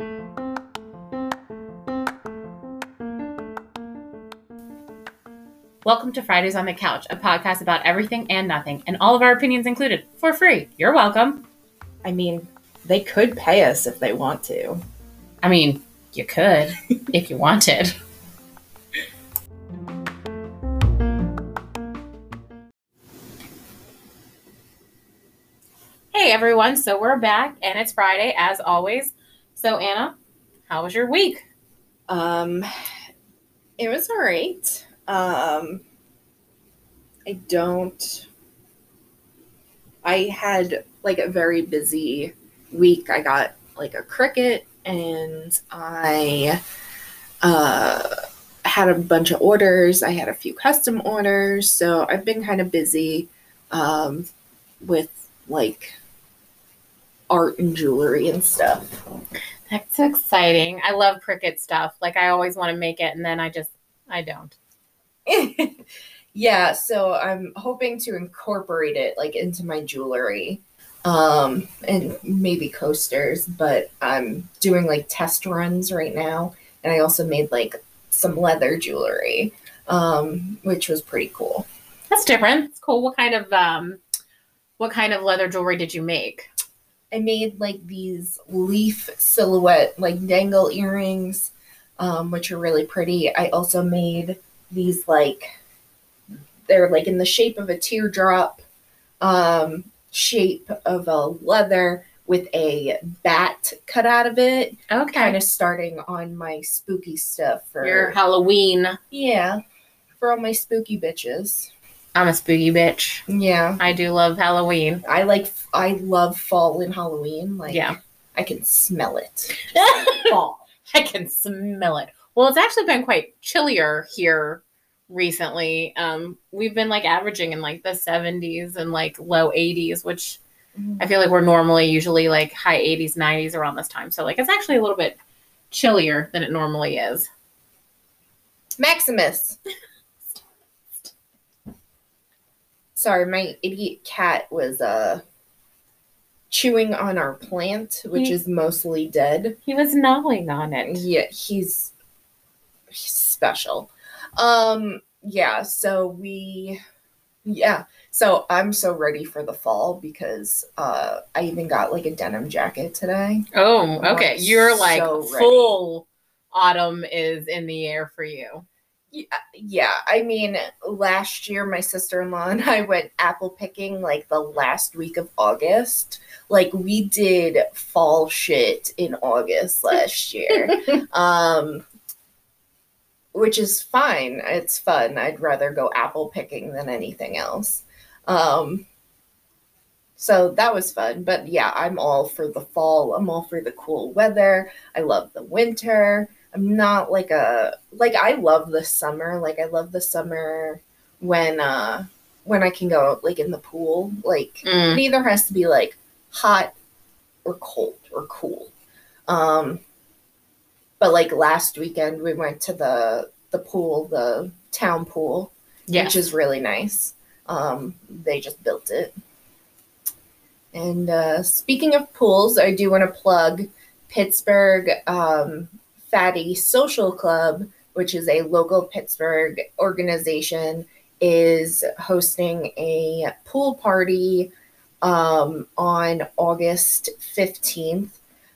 Welcome to Fridays on the Couch, a podcast about everything and nothing, and all of our opinions included for free. You're welcome. I mean, they could pay us if they want to. I mean, you could if you wanted. Hey everyone, so we're back and it's Friday as always. So Anna, how was your week? Um, it was all right. Um, I don't. I had like a very busy week. I got like a Cricut and I uh, had a bunch of orders. I had a few custom orders. So I've been kind of busy um, with like art and jewelry and stuff. That's exciting. I love Cricut stuff. Like I always want to make it and then I just I don't. yeah, so I'm hoping to incorporate it like into my jewelry um and maybe coasters, but I'm doing like test runs right now and I also made like some leather jewelry um which was pretty cool. That's different. It's cool. What kind of um what kind of leather jewelry did you make? I made like these leaf silhouette like dangle earrings um which are really pretty. I also made these like they're like in the shape of a teardrop um shape of a leather with a bat cut out of it Okay. kind of starting on my spooky stuff for Your Halloween. yeah for all my spooky bitches I'm a spooky bitch. yeah I do love Halloween. i like i love fall and halloween like Yeah. i can smell it fall. I can smell it. Well, it's actually been quite chillier here recently. Um, we've been like averaging in like the 70s and like low 80s, which I feel like we're normally usually like high 80s, 90s around this time. So like it's actually a little bit chillier than it normally is. maximus sorry my idiot cat was uh chewing on our plant which He- is mostly dead He was gnawing on it. yeah he's he's special um yeah so we yeah so i'm so ready for the fall because uh i even got like a denim jacket today Oh, okay. You're like so full autumn is in the air for you. Yeah, yeah i mean last year my sister-in-law and i went apple picking like the last week of august. Like we did fall shit in august last year. Um which is fine. It's fun. I'd rather go apple picking than anything else. Um so that was fun. But yeah i'm all for the fall. I'm all for the cool weather. I love the winter i'm not like a like i love the summer like i love the summer when uh when i can go like in the pool like Mm. it either has to be like hot or cold or cool. Um, but like last weekend, we went to the the pool, the town pool, Yes. which is really nice. Um, they just built it. And uh, speaking of pools, I do want to plug Pittsburgh um, Fatty Social Club, which is a local Pittsburgh organization, is hosting a pool party um, on August 15th.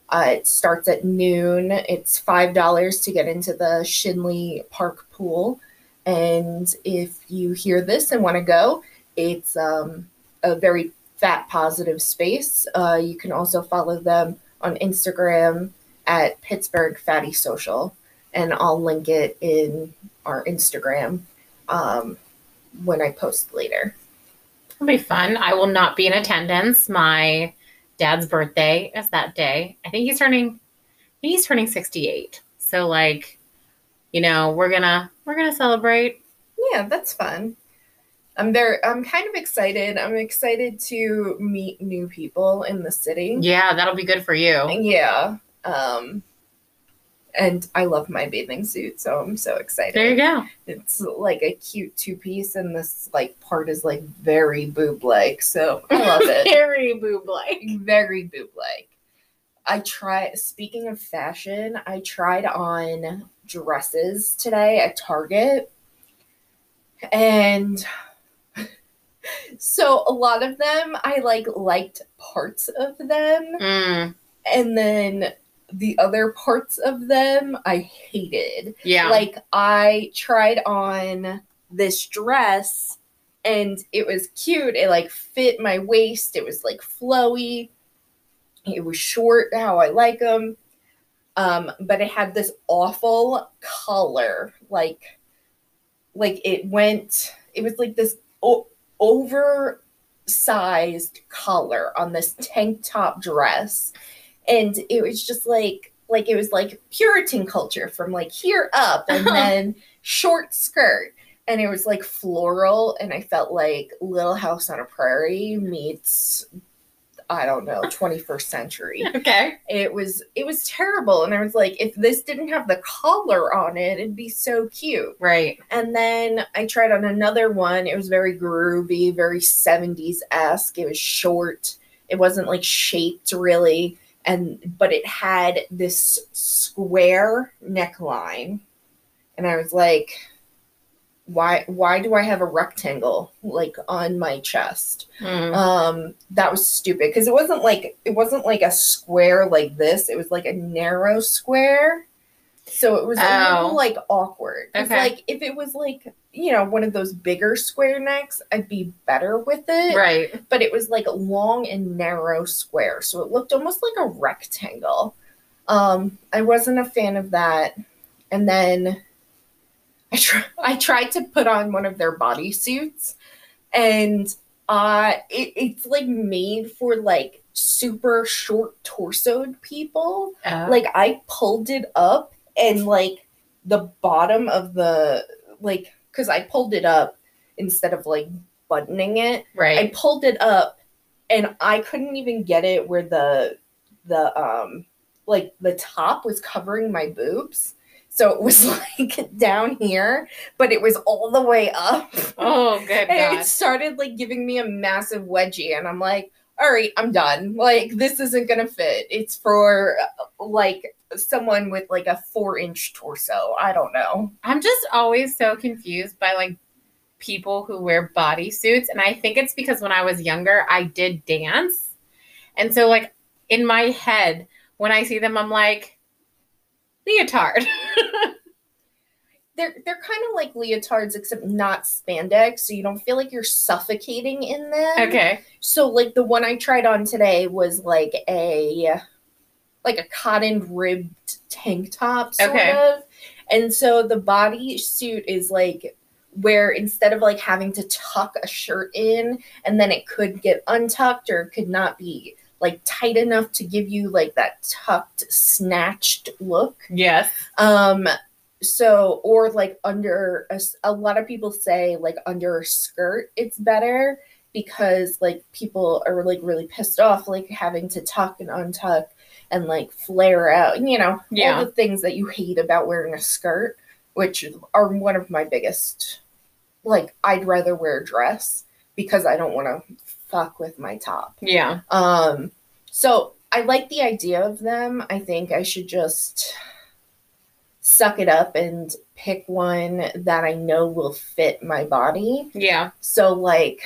Uh, it starts at noon. It's $5 to get into the Schenley Park pool. And if you hear this and want to go, it's um, a very fat positive space. Uh, you can also follow them on Instagram at Pittsburgh Fatty Social. And I'll link it in our Instagram um, when I post later. It'll be fun. I will not be in attendance. My dad's birthday is that day. I think he's turning I think he's turning 68. So like, you know, we're gonna we're gonna celebrate. Yeah, that's fun. I'm there. I'm kind of excited. I'm excited to meet new people in the city. Yeah, that'll be good for you. Yeah. Um, and I love my bathing suit, so I'm so excited. There you go. It's like a cute two piece, and this like part is like very boob like, so I love it. Very boob like. very boob like. I try speaking of fashion, I tried on dresses today at Target. And so a lot of them I like liked parts of them Mm, and then the other parts of them I hated. yeah. Like I tried on this dress and it was cute. It like fit my waist. It was like flowy. It was short how I like them. Um, but it had this awful color. Like like it went it was like this o- oversized color on this tank top dress and it was just like like it was like puritan culture from like here up and then short skirt and it was like floral and i felt like little house on a prairie meets i don't know 21st century okay. it was it was terrible and i was like if this didn't have the collar on it it'd be so cute Right. and then I tried on another one. It was very groovy, very 70s esque. It was short. It wasn't like shaped really. And but it had this square neckline. And I was like, why why do I have a rectangle like on my chest? Mm. Um that was stupid because it wasn't like it wasn't like a square like this. It was like a narrow square. So it was a Oh. little like awkward Okay. Like if it was like you know one of those bigger square necks, I'd be better with it. right. But it was like long and narrow square, so it looked almost like a rectangle. Um, I wasn't a fan of that. And then I try I tried to put on one of their bodysuits, and uh, it, it's like made for like super short torsoed people Oh. like I pulled it up and like the bottom of the like because I pulled it up instead of like buttoning it. Right. I pulled it up and I couldn't even get it where the the um like the top was covering my boobs. So it was like down here, but it was all the way up. oh, good And God. it started like giving me a massive wedgie, and I'm like, all right, I'm done. Like, this isn't gonna fit. It's for like someone with like a four inch torso. I don't know. I'm just always so confused by like people who wear bodysuits. And I think it's because when I was younger, I did dance. And so, like, in my head, when I see them, I'm like, leotard. They're they're kind of like leotards, except not spandex, so you don't feel like you're suffocating in them. okay. So like the one I tried on today was like a like a cotton ribbed tank top sort Okay. of. And so the body suit is like where instead of like having to tuck a shirt in and then it could get untucked or could not be like tight enough to give you like that tucked snatched look Yes. um so or like under a, a lot of people say like under a skirt it's better because like people are like really pissed off like having to tuck and untuck and like flare out you know Yeah. all the things that you hate about wearing a skirt which are one of my biggest like i'd rather wear a dress because i don't want to fuck with my top Yeah. um, so I like the idea of them. I think I should just suck it up and pick one that I know will fit my body. Yeah. So like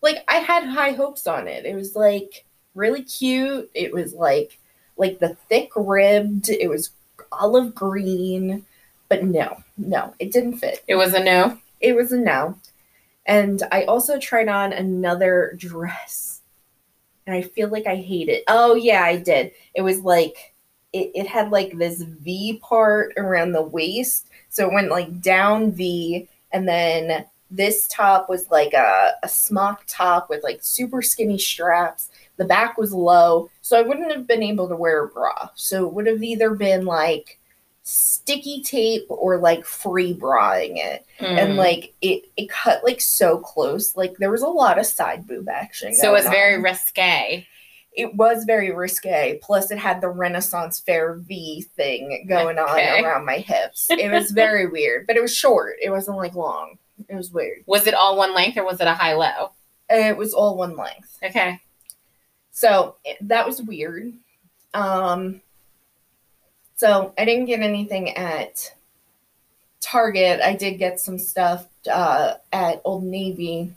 like I had high hopes on it. It was like really cute. It was like like the thick ribbed. It was olive green, but no. No, it didn't fit It was a no. it was a no. And I also tried on another dress. And I feel like I hate it. Oh yeah, I did. It was like it, it had like this V part around the waist. So it went like down V and then this top was like a, a smock top with like super skinny straps. The back was low. So I wouldn't have been able to wear a bra. So it would have either been like sticky tape or like free brawing it and Mm. like it it cut like so close like there was a lot of side boob action so it was going very risque. It was very risque plus it had the renaissance fair v thing going Okay. on around my hips it was very weird but it was short it wasn't like long it was weird Was it all one length or was it a high low? it was all one length Okay. so it- that was weird Um, so I didn't get anything at Target. I did get some stuff uh, at Old Navy.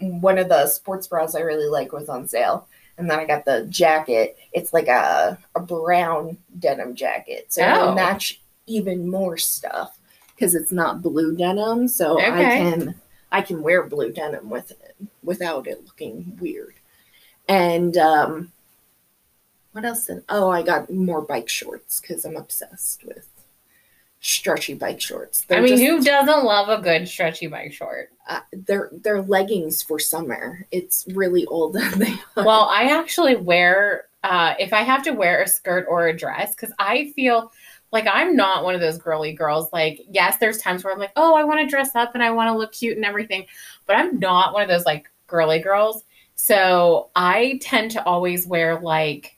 One of the sports bras I really like was on sale. And then I got the jacket. It's like a, a brown denim jacket. So Oh. it'll match even more stuff because it's not blue denim. So I can I can wear blue denim with it without it looking weird. And um what else did oh I got more bike shorts because I'm obsessed with stretchy bike shorts. I They're mean, just- who doesn't love a good stretchy bike short? uh, they're they're leggings for summer. It's really old they are. Well, I actually wear uh, if I have to wear a skirt or a dress because I feel like I'm not one of those girly girls. Like, yes, there's times where I'm like, oh, I want to dress up and I want to look cute and everything, but I'm not one of those like girly girls. So I tend to always wear like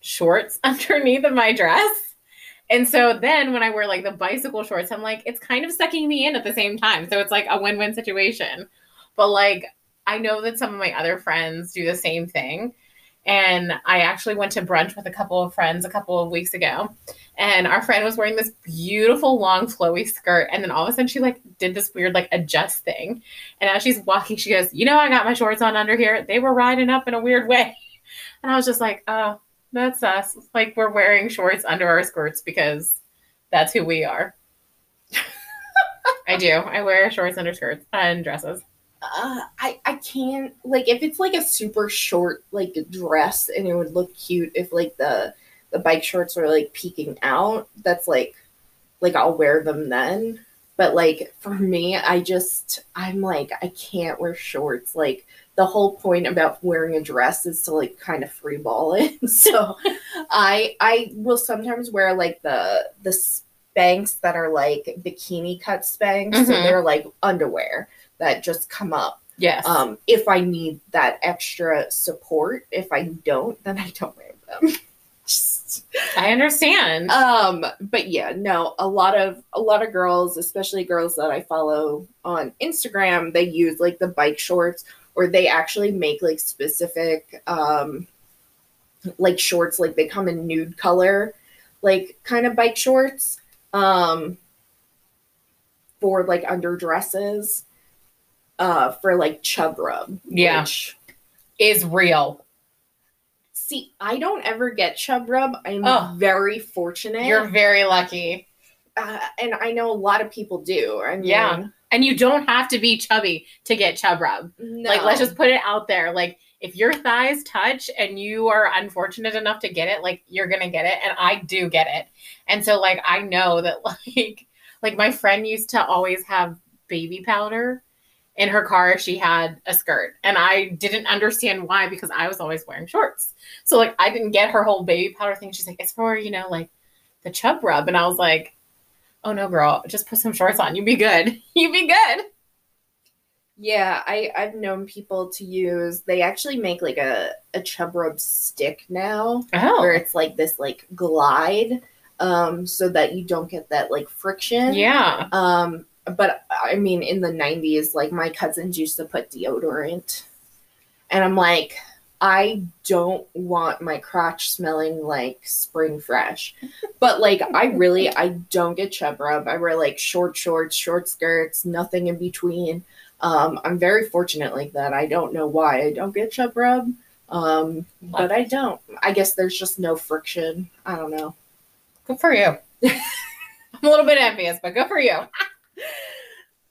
shorts underneath of my dress. And so then when I wear like the bicycle shorts, I'm like, it's kind of sucking me in at the same time. So it's like a win win situation. But like, I know that some of my other friends do the same thing. And I actually went to brunch with a couple of friends a couple of weeks ago. And our friend was wearing this beautiful long flowy skirt. And then all of a sudden she like did this weird like adjust thing. And as she's walking, she goes, You know, I got my shorts on under here. They were riding up in a weird way. And I was just like, Oh, that's us. Like we're wearing shorts under our skirts because that's who we are. I do. I wear shorts under skirts and dresses. uh, I I can't like if it's like a super short like dress and it would look cute if like the the bike shorts are like peeking out. That's like like I'll wear them then. But like for me, I just I'm like I can't wear shorts. Like the whole point about wearing a dress is to like kind of free ball it. so I I will sometimes wear like the the Spanx that are like bikini cut Spanx. So Mhm. they're like underwear that just come up. Yes. Um, if I need that extra support, if I don't, then I don't wear them. Just- I understand. um, but yeah, no, a lot of a lot of girls, especially girls that I follow on Instagram, they use like the bike shorts or they actually make like specific um like shorts like they come in nude color like kind of bike shorts um for like under dresses uh for like chub rub Yeah. which- is real. see i don't ever get chub rub i'm Oh. very fortunate You're very lucky. uh, and i know a lot of people do I mean, Yeah. And you don't have to be chubby to get chub rub. no. Like, let's just put it out there. Like, if your thighs touch and you are unfortunate enough to get it, like, you're going to get it. And I do get it. And so, like, I know that, like, like my friend used to always have baby powder in her car if she had a skirt. And I didn't understand why because I was always wearing shorts. So, like, I didn't get her whole baby powder thing. She's like, it's for, you know, like the chub rub. And I was like, oh no, girl, just put some shorts on. You'd be good. You'd be good. Yeah, I I've known people to use. They actually make like a a chub rub stick now, Oh. where it's like this like glide, um, so that you don't get that like friction. Yeah. Um, but I mean, in the '90s, like my cousins used to put deodorant, and I'm like, I don't want my crotch smelling like spring fresh. But like, I really, I don't get chub rub. I wear like short shorts, short skirts, nothing in between. Um, I'm very fortunate like that. I don't know why I don't get chub rub. Um, but I don't. I guess there's just no friction. I don't know. Good for you. I'm a little bit envious, but good for you.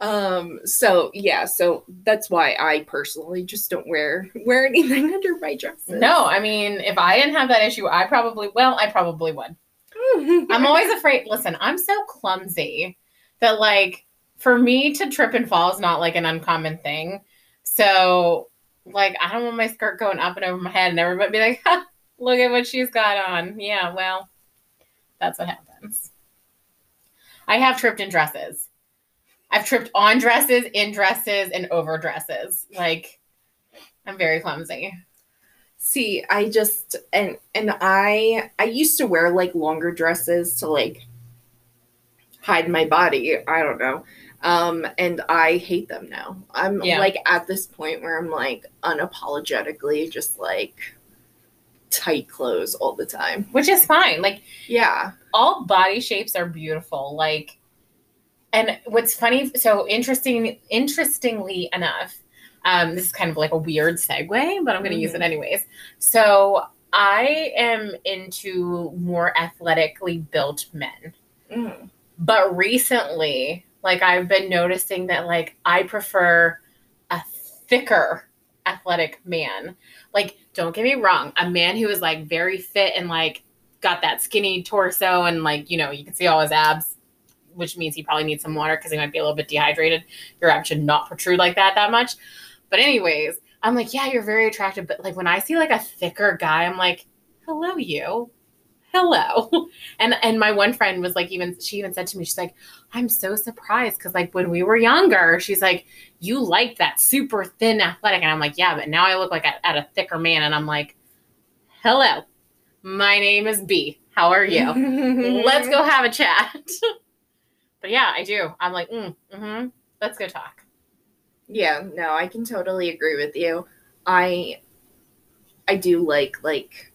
Um, so yeah, so that's why I personally just don't wear wear anything under my dresses. No, I mean, if I didn't have that issue, I probably, well, I probably would. I'm always afraid. Listen, I'm so clumsy that, like, for me to trip and fall is not like an uncommon thing. So, like, I don't want my skirt going up and over my head and everybody be like, ha, look at what she's got on. Yeah, well, that's what happens. I have tripped in dresses. I've tripped on dresses, in dresses, and over dresses. Like, I'm very clumsy. See, I just and and I I used to wear like longer dresses to like hide my body. I don't know. Um and I hate them now. I'm Yeah. like at this point where I'm like unapologetically just like tight clothes all the time. which is fine. Like Yeah. all body shapes are beautiful. Like, and what's funny, so interesting, interestingly enough, um, this is kind of like a weird segue, but I'm going to use it anyways. So I am into more athletically built men, Mm. but recently, like I've been noticing that like I prefer a thicker athletic man. Like, don't get me wrong, a man who is like very fit and like got that skinny torso and like you know you can see all his abs which means he probably needs some water because he might be a little bit dehydrated your abs should not protrude like that that much but anyways i'm like yeah you're very attractive but like when i see like a thicker guy i'm like hello you hello and and my one friend was like even she even said to me she's like i'm so surprised because like when we were younger she's like you liked that super thin athletic and i'm like yeah but now i look like a, at a thicker man and i'm like hello my name is B. How are you? Let's go have a chat. but yeah, I do. I'm like, mm, hmm let's go talk. Yeah, no, I can totally agree with you. I I do like like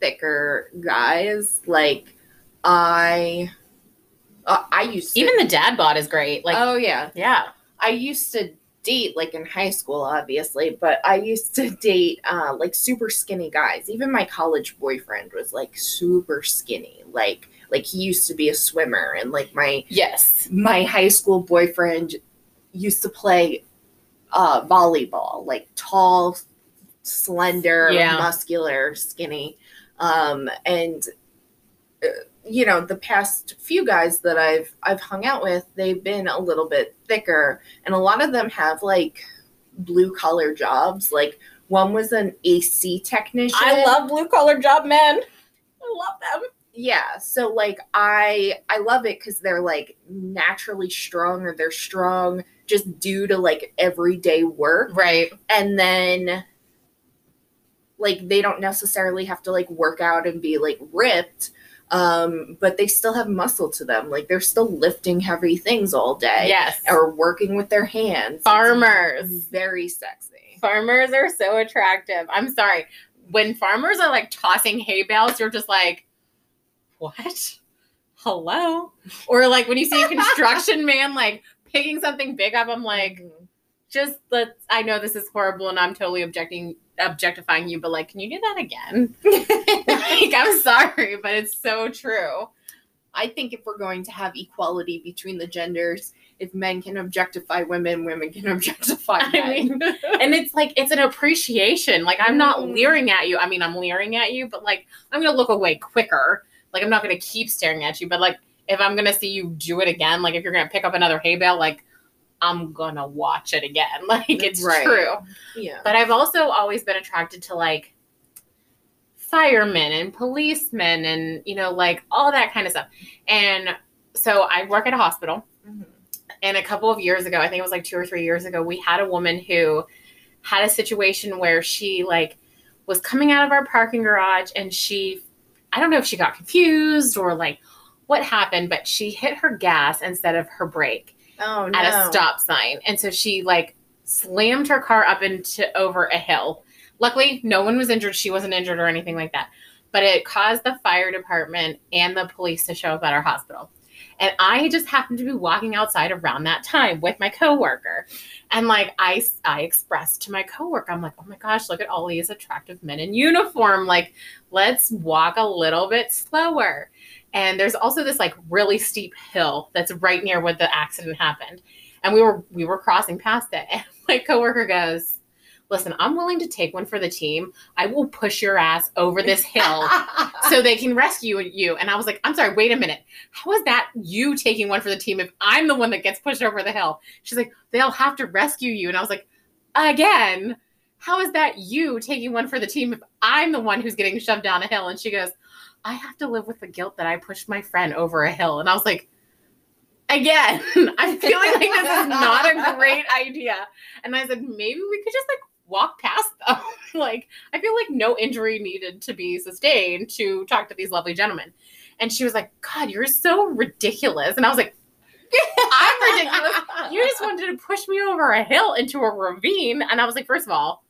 thicker guys. Like I uh, I used to Even the dad bod is great. Like, Oh yeah. yeah. I used to date like in high school obviously, but I used to date uh like super skinny guys. Even my college boyfriend was like super skinny. Like like he used to be a swimmer and like my Yes. my high school boyfriend used to play uh, volleyball, like tall, slender, Yeah. muscular, skinny. Um, and uh, you know, the past few guys that I've I've hung out with, they've been a little bit thicker, and a lot of them have like blue collar jobs. Like one was an AC technician. I love blue collar job men. I love them. Yeah so like i i love it because they're like naturally strong or they're strong just due to like everyday work Right. and then like they don't necessarily have to like work out and be like ripped um but they still have muscle to them like they're still lifting heavy things all day Yes. or working with their hands It's Farmers. very sexy Farmers are so attractive. I'm sorry. When farmers are like tossing hay bales, you're just like, what? Hello? Or like when you see a construction man like picking something big up, I'm like, just let's I know this is horrible and I'm totally objecting objectifying you, but like, can you do that again? like, I'm sorry, but it's so true. I think if we're going to have equality between the genders, if men can objectify women, women can objectify men. I mean, and it's like it's an appreciation. Like I'm not Mhm. leering at you. I mean, I'm leering at you, but like I'm gonna look away quicker. Like I'm not gonna keep staring at you. But like if I'm gonna see you do it again, like if you're gonna pick up another hay bale, like I'm gonna watch it again. Like it's Right. true. yeah. But I've also always been attracted to like firemen and policemen and you know like all that kind of stuff. And so I work at a hospital Mhm. and a couple of years ago, I think it was like two or three years ago, we had a woman who had a situation where she like was coming out of our parking garage and she I don't know if she got confused or like what happened, but she hit her gas instead of her brake Oh no. at a stop sign. And so she like slammed her car up into over a hill. Luckily, no one was injured. She wasn't injured or anything like that. But it caused the fire department and the police to show up at our hospital. And I just happened to be walking outside around that time with my coworker. And like I I expressed to my coworker, I'm like, "Oh my gosh, look at all these attractive men in uniform. Like, let's walk a little bit slower." And there's also this like really steep hill that's right near where the accident happened. And we were we were crossing past it. And my coworker goes, Listen, I'm willing to take one for the team. I will push your ass over this hill so they can rescue you. And I was like, I'm sorry, wait a minute. How is that you taking one for the team if I'm the one that gets pushed over the hill? She's like, they'll have to rescue you. And I was like, again, how is that you taking one for the team if I'm the one who's getting shoved down a hill? And she goes, I have to live with the guilt that I pushed my friend over a hill. And I was like, again, I'm feeling like this is not a great idea. And I said, maybe we could just like walk past them. like, I feel like no injury needed to be sustained to talk to these lovely gentlemen. And she was like, God, you're so ridiculous. And I was like, I'm ridiculous. You just wanted to push me over a hill into a ravine. And I was like, first of all,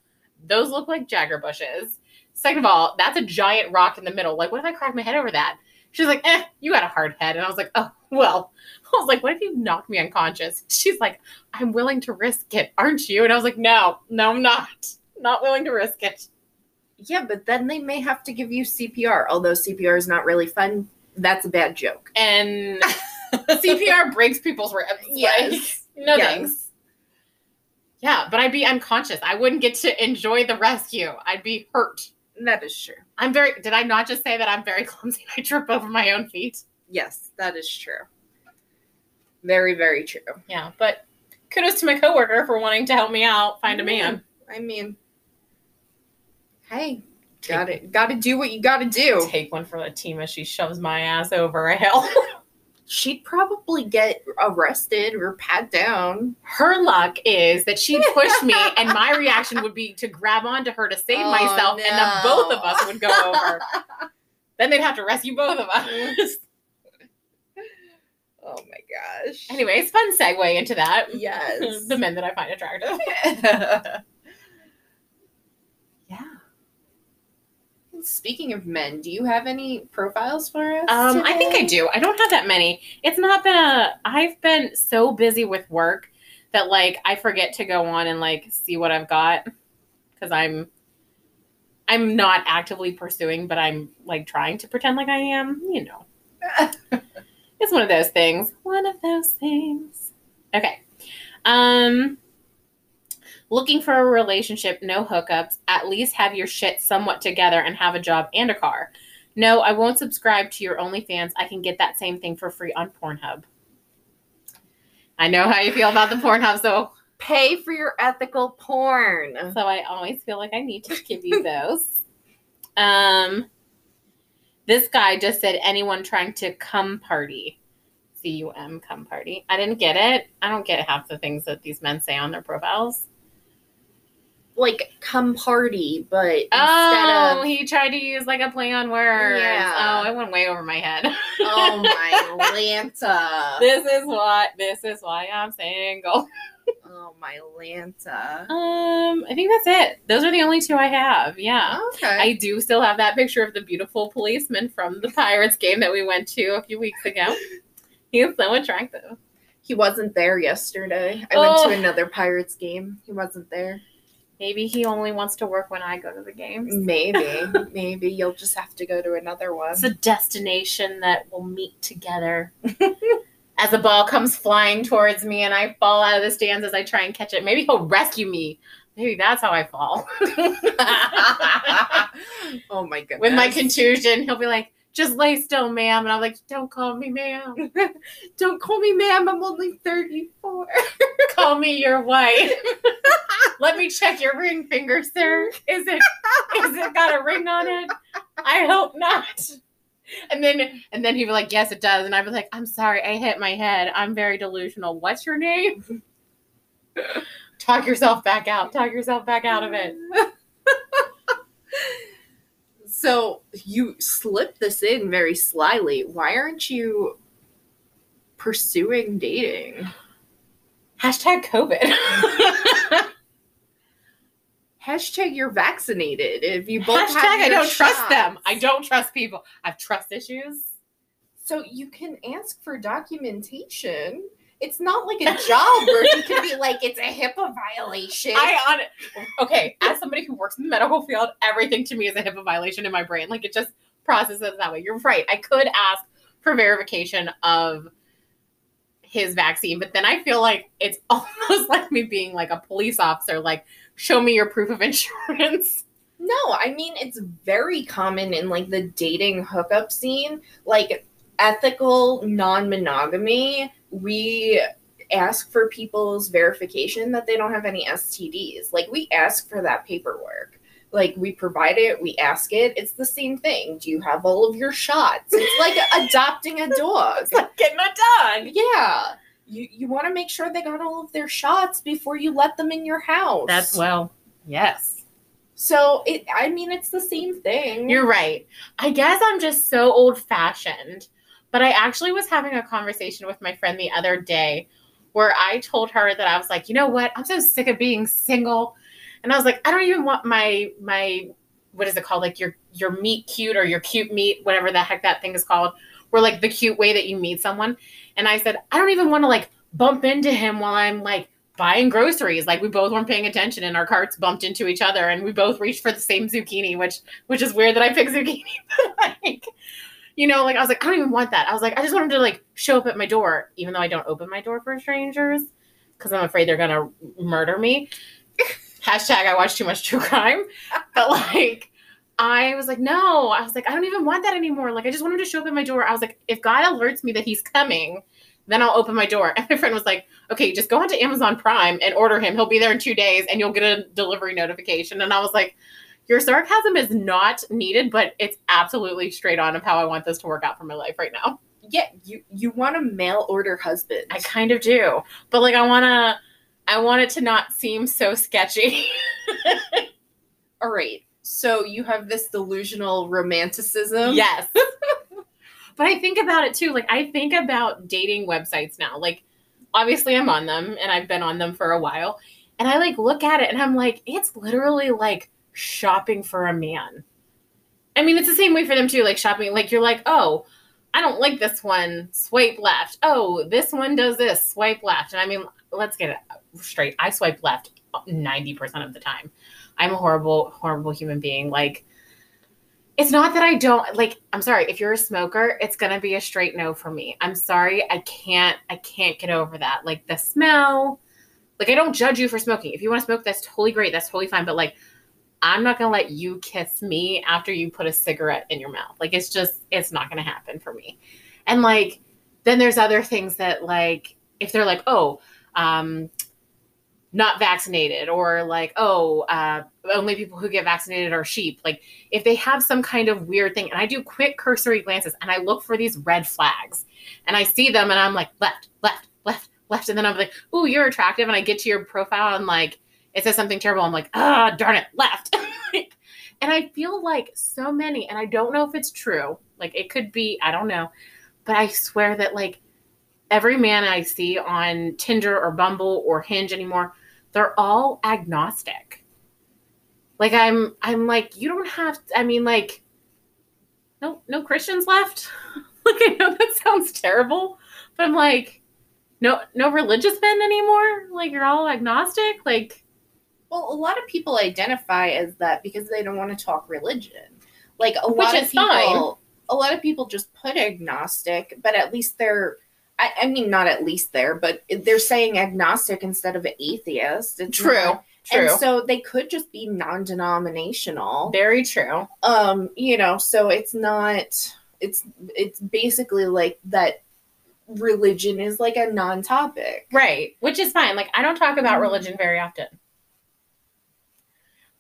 those look like Jagger bushes. Second of all, that's a giant rock in the middle. Like, what if I crack my head over that? She's like, eh, you got a hard head. And I was like, oh, well. I was like, what if you knock me unconscious? She's like, I'm willing to risk it, aren't you? And I was like, no, no, I'm not. Not willing to risk it. Yeah, but then they may have to give you CPR. Although CPR is not really fun. That's a bad joke. And CPR breaks people's ribs. Yes. Like, no Yes. thanks. Yeah, but I'd be unconscious. I wouldn't get to enjoy the rescue. I'd be hurt. That is true. I'm very. Did I not just say that I'm very clumsy? and I trip over my own feet. Yes, that is true. Very, very true. Yeah, but kudos to my coworker for wanting to help me out find a man. I mean, hey, got it. Got to do what you got to do. Take one for the team as she shoves my ass over a hill. She'd probably get arrested or pat down. Her luck is that she'd push me, and my reaction would be to grab onto her to save Oh, myself, and then both of us would go over. then they'd have to rescue both of us. Oh my gosh. Anyways, fun segue into that. Yes. the men that I find attractive. Yeah. Speaking of men, do you have any profiles for us? Um, I think I do. I don't have that many. It's not been a. I've been so busy with work that like I forget to go on and like see what I've got because I'm. I'm not actively pursuing, but I'm like trying to pretend like I am. You know, it's one of those things. One of those things. Okay. Um. Looking for a relationship, no hookups. At least have your shit somewhat together and have a job and a car. No, I won't subscribe to your OnlyFans. I can get that same thing for free on Pornhub. I know how you feel about the Pornhub, so Pay for your ethical porn. so I always feel like I need to give you those. Um, this guy just said anyone trying to come party, C U M come party. I didn't get it. I don't get half the things that these men say on their profiles. Like come party, but instead Oh, of he tried to use like a play on words. Yeah. Oh, it went way over my head. oh my Lanta. this is what this is why I'm single. Oh my Lanta. Um, I think that's it. Those are the only two I have. Yeah. Okay. I do still have that picture of the beautiful policeman from the Pirates game that we went to a few weeks ago. He is so attractive. he wasn't there yesterday. I went Oh. to another Pirates game. He wasn't there. Maybe he only wants to work when I go to the games. Maybe. Maybe you'll just have to go to another one. It's a destination that we'll meet together. as the ball comes flying towards me and I fall out of the stands as I try and catch it. Maybe he'll rescue me. Maybe that's how I fall. oh my goodness. With my contusion, he'll be like, just lay still, ma'am. And I'm like, don't call me ma'am. Don't call me ma'am. I'm only 34. Call me your wife. Let me check your ring finger, sir. Is it is it got a ring on it? I hope not. And then and then he'd be like, Yes, it does. And I'd be like, I'm sorry, I hit my head. I'm very delusional. What's your name? Talk yourself back out. Talk yourself back out of it. So you slip this in very slyly. Why aren't you pursuing dating? Hashtag COVID. Hashtag you're vaccinated. If you both Hashtag have I don't trust them. I don't trust people. I have trust issues. So you can ask for documentation. It's not like a job where you can be like, it's a HIPAA violation. I on okay, as somebody who works in the medical field, everything to me is a HIPAA violation in my brain. Like it just processes that way. You're right. I could ask for verification of his vaccine, but then I feel like it's almost like me being like a police officer, like, show me your proof of insurance. No, I mean it's very common in like the dating hookup scene, like ethical non-monogamy. We ask for people's verification that they don't have any STDs. Like we ask for that paperwork. Like we provide it, we ask it. It's the same thing. Do you have all of your shots? It's like adopting a dog. It's like getting a dog. Yeah. You you want to make sure they got all of their shots before you let them in your house. That's well, yes. so it I mean it's the same thing. You're right. I guess I'm just so old fashioned. But I actually was having a conversation with my friend the other day where I told her that I was like, you know what? I'm so sick of being single. And I was like, I don't even want my my what is it called? Like your your meet cute or your cute meat, whatever the heck that thing is called, where like the cute way that you meet someone. And I said, I don't even want to like bump into him while I'm like buying groceries. Like we both weren't paying attention and our carts bumped into each other and we both reached for the same zucchini, which which is weird that I picked zucchini. But like, you know, like I was like, I don't even want that. I was like, I just want him to like show up at my door, even though I don't open my door for strangers because I'm afraid they're gonna murder me. Hashtag I watch too much true crime. But like I was like, no, I was like, I don't even want that anymore. Like I just want him to show up at my door. I was like, if God alerts me that he's coming, then I'll open my door. And my friend was like, okay, just go onto Amazon Prime and order him. He'll be there in two days and you'll get a delivery notification. And I was like, your sarcasm is not needed, but it's absolutely straight on of how I want this to work out for my life right now. Yeah, you you want a mail order husband. I kind of do. But like I wanna I want it to not seem so sketchy. All right. So you have this delusional romanticism. yes. but I think about it too. Like I think about dating websites now. Like obviously I'm on them and I've been on them for a while. And I like look at it and I'm like, it's literally like shopping for a man. I mean, it's the same way for them too, like shopping. Like you're like, oh, I don't like this one. Swipe left. Oh, this one does this. Swipe left. And I mean, let's get it straight. I swipe left 90% of the time. I'm a horrible, horrible human being. Like, it's not that I don't like, I'm sorry, if you're a smoker, it's gonna be a straight no for me. I'm sorry, I can't, I can't get over that. Like the smell, like I don't judge you for smoking. If you want to smoke, that's totally great, that's totally fine. But like, I'm not gonna let you kiss me after you put a cigarette in your mouth. Like it's just, it's not gonna happen for me. And like, then there's other things that like, if they're like, oh, um, not vaccinated or like oh uh, only people who get vaccinated are sheep. Like if they have some kind of weird thing and i do quick cursory glances and i look for these red flags and i see them and i'm like left left left left. And then i'm like oh you're attractive. And i get to your profile and like it says something terrible. I'm like ah darn it left. And i feel like so many and i don't know if it's true like it could be i don't know but i swear that like every man i see on tinder or bumble or hinge anymore they're all agnostic. Like I'm I'm like you don't have to, I mean like no no Christians left. like I know that sounds terrible, but I'm like no no religious men anymore? Like you're all agnostic? Like well, a lot of people identify as that because they don't want to talk religion. Like a lot of people fine. a lot of people just put agnostic, but at least they're I, I, mean, not at least there, but they're saying agnostic instead of atheist. It's true. Not, true. And so they could just be non-denominational. Very true. Um, you know, so it's not. It's it's basically like that. Religion is like a non-topic, right? Which is fine. Like I don't talk about mm-hmm. religion very often,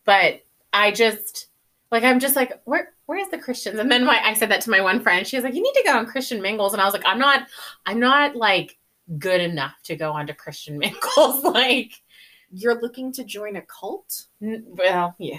but I just like I'm just like where where's the Christians? And then my I said that to my one friend. She was like, you need to go on Christian mingles. And I was like, I'm not, I'm not like good enough to go onto Christian mingles. like, you're looking to join a cult? well, yeah.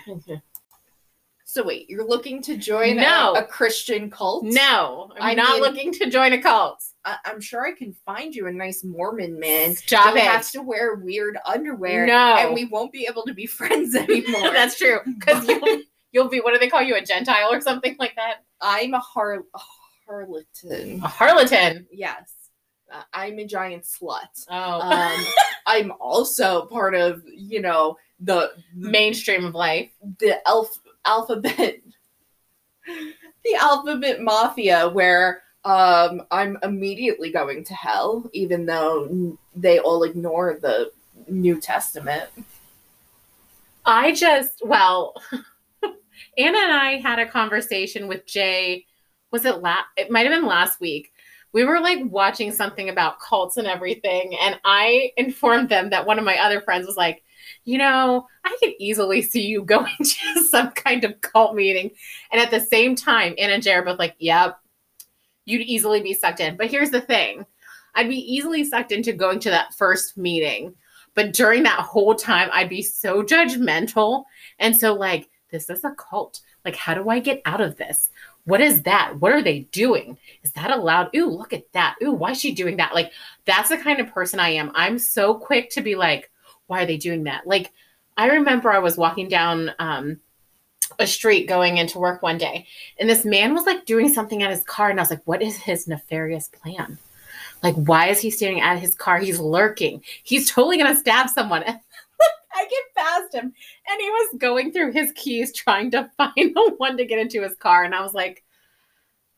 So wait, you're looking to join no. a, a Christian cult? No, I'm I not mean, looking to join a cult. I, am sure I can find you a nice Mormon man. Stop who it. has to wear weird underwear. No, and we won't be able to be friends anymore. That's true because you you'll be what do they call you a gentile or something like that? I'm a, har- a a harlatan yes. Uh, i'm a giant slut. Oh. Um, i'm also part of you know the, the mainstream of life. the elf alphabet the alphabet mafia where um, i'm immediately going to hell even though they all ignore the new testament. I just well Anna and I had a conversation with Jay. Was it last? It might have been last week. We were like watching something about cults and everything, and I informed them that one of my other friends was like, you know, I could easily see you going to some kind of cult meeting. And at the same time, Anna and Jay are both like, yep, you'd easily be sucked in. But here's the thing I'd be easily sucked into going to that first meeting. But during that whole time, I'd be so judgmental. And so, like, this is a cult. Like, how do I get out of this? What is that? What are they doing? Is that allowed? Ooh, look at that. Ooh, why is she doing that? Like, that's the kind of person I am. I'm so quick to be like, why are they doing that? Like, I remember I was walking down um, a street going into work one day, and this man was like doing something at his car, and I was like, "What is his nefarious plan? Like, why is he standing at his car? He's lurking. He's totally gonna stab someone." I get past him, and he was going through his keys trying to find the one to get into his car, and I was like,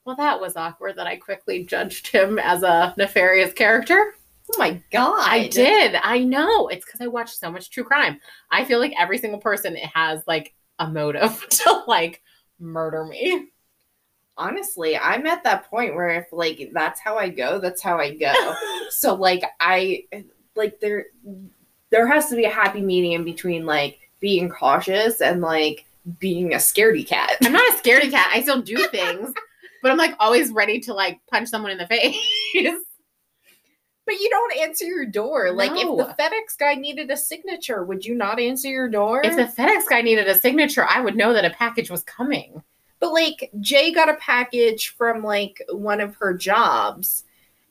"Well, that was awkward." That I quickly judged him as a nefarious character. Oh my god. I did. I know. It's because I watch so much true crime. I feel like every single person has like a motive to like murder me. Honestly, I'm at that point where if like that's how I go, that's how I go. so like I like there there has to be a happy medium between like being cautious and like being a scaredy cat. I'm not a scaredy cat. I still do things, but I'm like always ready to like punch someone in the face. But you don't answer your door. Like if the FedEx guy needed a signature, would you not answer your door? if the FedEx guy needed a signature, I would know that a package was coming. But like Jay got a package from like one of her jobs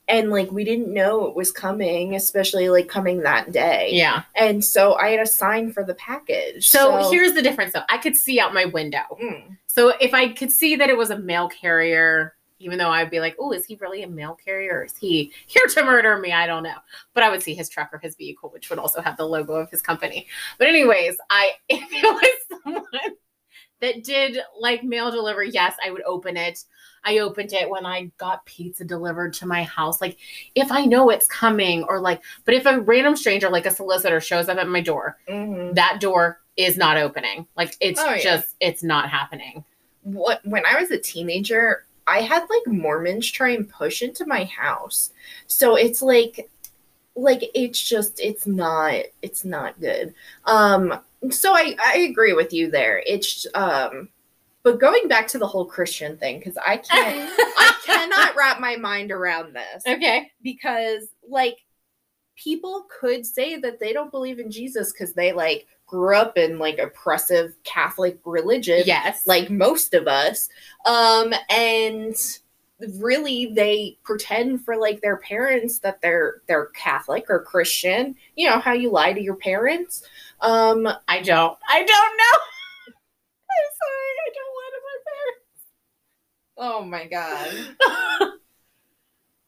and like we didn't know it was coming, especially like coming that day. Yeah. And so I had a sign for the package. So, here's the difference though. I could see out my window. Mm. So if I could see that it was a mail carrier, even though I'd be like, oh, is he really a mail carrier? Or is he here to murder me? I don't know. But I would see his truck or his vehicle, which would also have the logo of his company. But anyways, I if it was someone that did like mail delivery, yes, I would open it. I opened it when I got pizza delivered to my house. Like if I know it's coming, or like, but if a random stranger, like a solicitor, shows up at my door, Mhm. that door is not opening. Like it's Oh, yeah. just it's not happening. What when I was a teenager, I had like Mormons try and push into my house. So it's like like it's just it's not it's not good. Um so I I agree with you there. It's um but going back to the whole Christian thing cuz I can't I cannot wrap my mind around this Okay. because like people could say that they don't believe in Jesus cuz they like grew up in like oppressive Catholic religion Yes. like most of us um and really they pretend for like their parents that they're they're catholic or christian you know how you lie to your parents um I don't. I don't know. I'm sorry. I don't lie to my parents. Oh my God.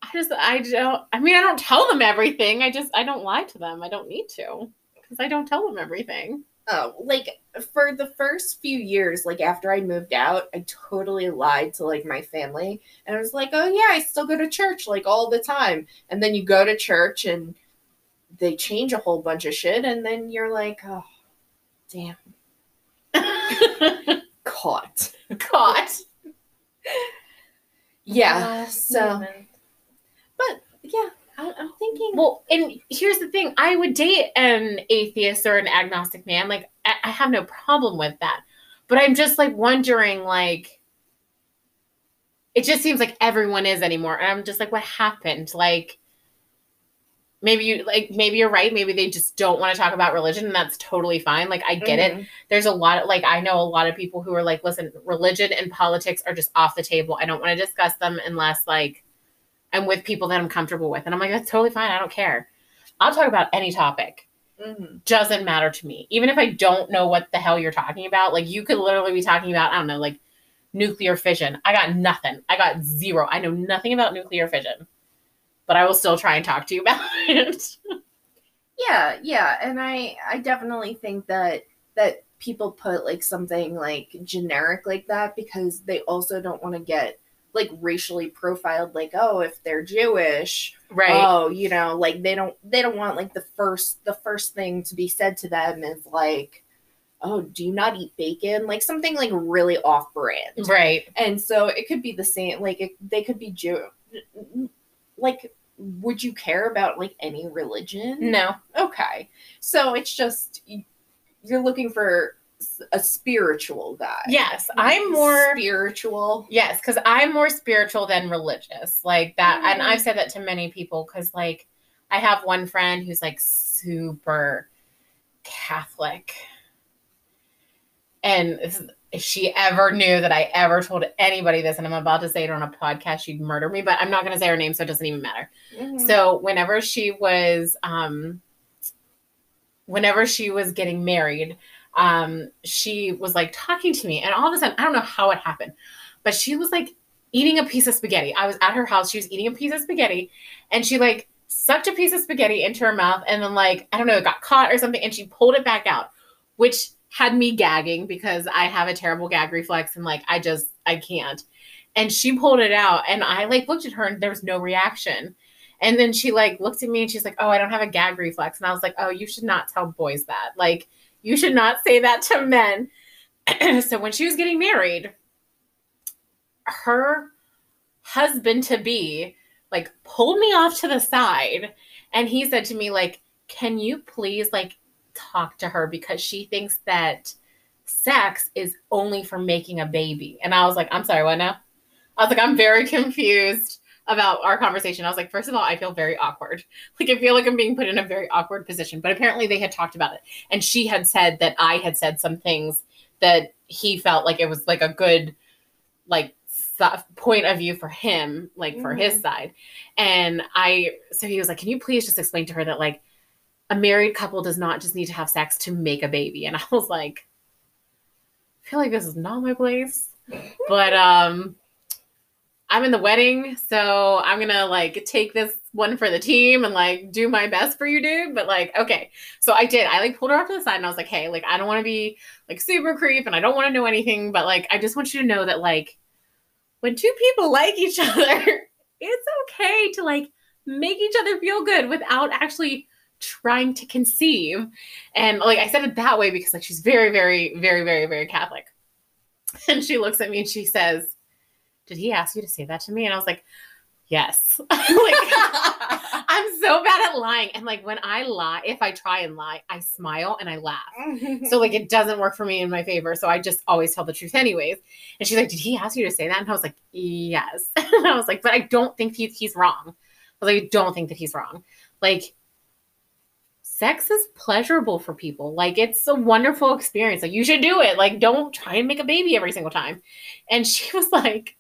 I just I don't I mean I don't tell them everything. I just I don't lie to them. I don't need to because I don't tell them everything. Oh like for the first few years like after i moved out i totally lied to like my family. And i was like oh yeah i still go to church like all the time. And then you go to church and they change a whole bunch of shit and then you're like oh damn. Caught. Caught. yeah Uh, so but yeah I, i'm thinking Well, and here's the thing: I would date an atheist or an agnostic man. Like, I, I have no problem with that. But I'm just like wondering, like, it just seems like everyone is anymore, and I'm just like, what happened? Like, maybe you like maybe you're right. Maybe they just don't want to talk about religion, and that's totally fine. Like, I get it. Mhm. There's a lot of like I know a lot of people who are like, listen, religion and politics are just off the table. I don't want to discuss them unless like I'm with people that I'm comfortable with. And I'm like, that's totally fine. I don't care. I'll talk about any topic. Mhm. Doesn't matter to me. Even if I don't know what the hell you're talking about, like you could literally be talking about, I don't know, like nuclear fission. I got nothing. I got zero. I know nothing about nuclear fission. But I will still try and talk to you about it. yeah yeah and i i definitely think that that people put like something like generic like that because they also don't want to get like racially profiled like oh if they're jewish right. oh you know like they don't they don't want like the first the first thing to be said to them is like oh do you not eat bacon like something like really off brand right. and so it could be the same like it, they could be jew like would you care about like any religion No. okay so it's just you're looking for a spiritual guy Yes. I'm more spiritual Yes, because I'm more spiritual than religious. Like that. And Mhm. I've said that to many people because, like, I have one friend who's like super Catholic. And if- she ever knew that I ever told anybody this, and I'm about to say it on a podcast, she'd murder me, but I'm not going to say her name, so it doesn't even matter. Mhm. So whenever she was um whenever she was getting married, um, she was like talking to me, and all of a sudden, I don't know how it happened, but she was like eating a piece of spaghetti. I was at her house, she was eating a piece of spaghetti, and she like sucked a piece of spaghetti into her mouth, and then like I don't know, it got caught or something, and she pulled it back out, which had me gagging because I have a terrible gag reflex, and like I just I can't. And she pulled it out, and I like looked at her, and there was no reaction. And then she like looked at me and she's like, "Oh, I don't have a gag reflex." And I was like, "Oh, you should not tell boys that. Like, you should not say that to men." so when she was getting married, her husband to be like pulled me off to the side and he said to me like, "Can you please like talk to her because she thinks that sex is only for making a baby." And I was like, "I'm sorry, what now?" I was like, "I'm very confused." About our conversation. I was like, first of all, I feel very awkward. Like, I feel like I'm being put in a very awkward position. But apparently, they had talked about it. And she had said that I had said some things that he felt like it was like a good, like, point of view for him, like for mm-hmm. his side. And I, so he was like, can you please just explain to her that, like, a married couple does not just need to have sex to make a baby. And I was like, I feel like this is not my place. But, um, I'm in the wedding, so I'm gonna like take this one for the team and like do my best for you, dude. But like, okay. So I did. I like pulled her off to the side and I was like, hey, like I don't want to be like super creep and I don't want to know anything, but like I just want you to know that like when two people like each other, it's okay to like make each other feel good without actually trying to conceive. And like I said it that way because like she's very, very, very, very, very Catholic. And she looks at me and she says, did he ask you to say that to me? And I was like, yes. like, I'm so bad at lying. And like when I lie, if I try and lie, I smile and I laugh. so like it doesn't work for me in my favor. So I just always tell the truth anyways. And she's like, did he ask you to say that? And I was like, yes. and I was like, but I don't think he, he's wrong. I was like, I don't think that he's wrong. Like sex is pleasurable for people. Like it's a wonderful experience. Like you should do it. Like don't try and make a baby every single time. And she was like,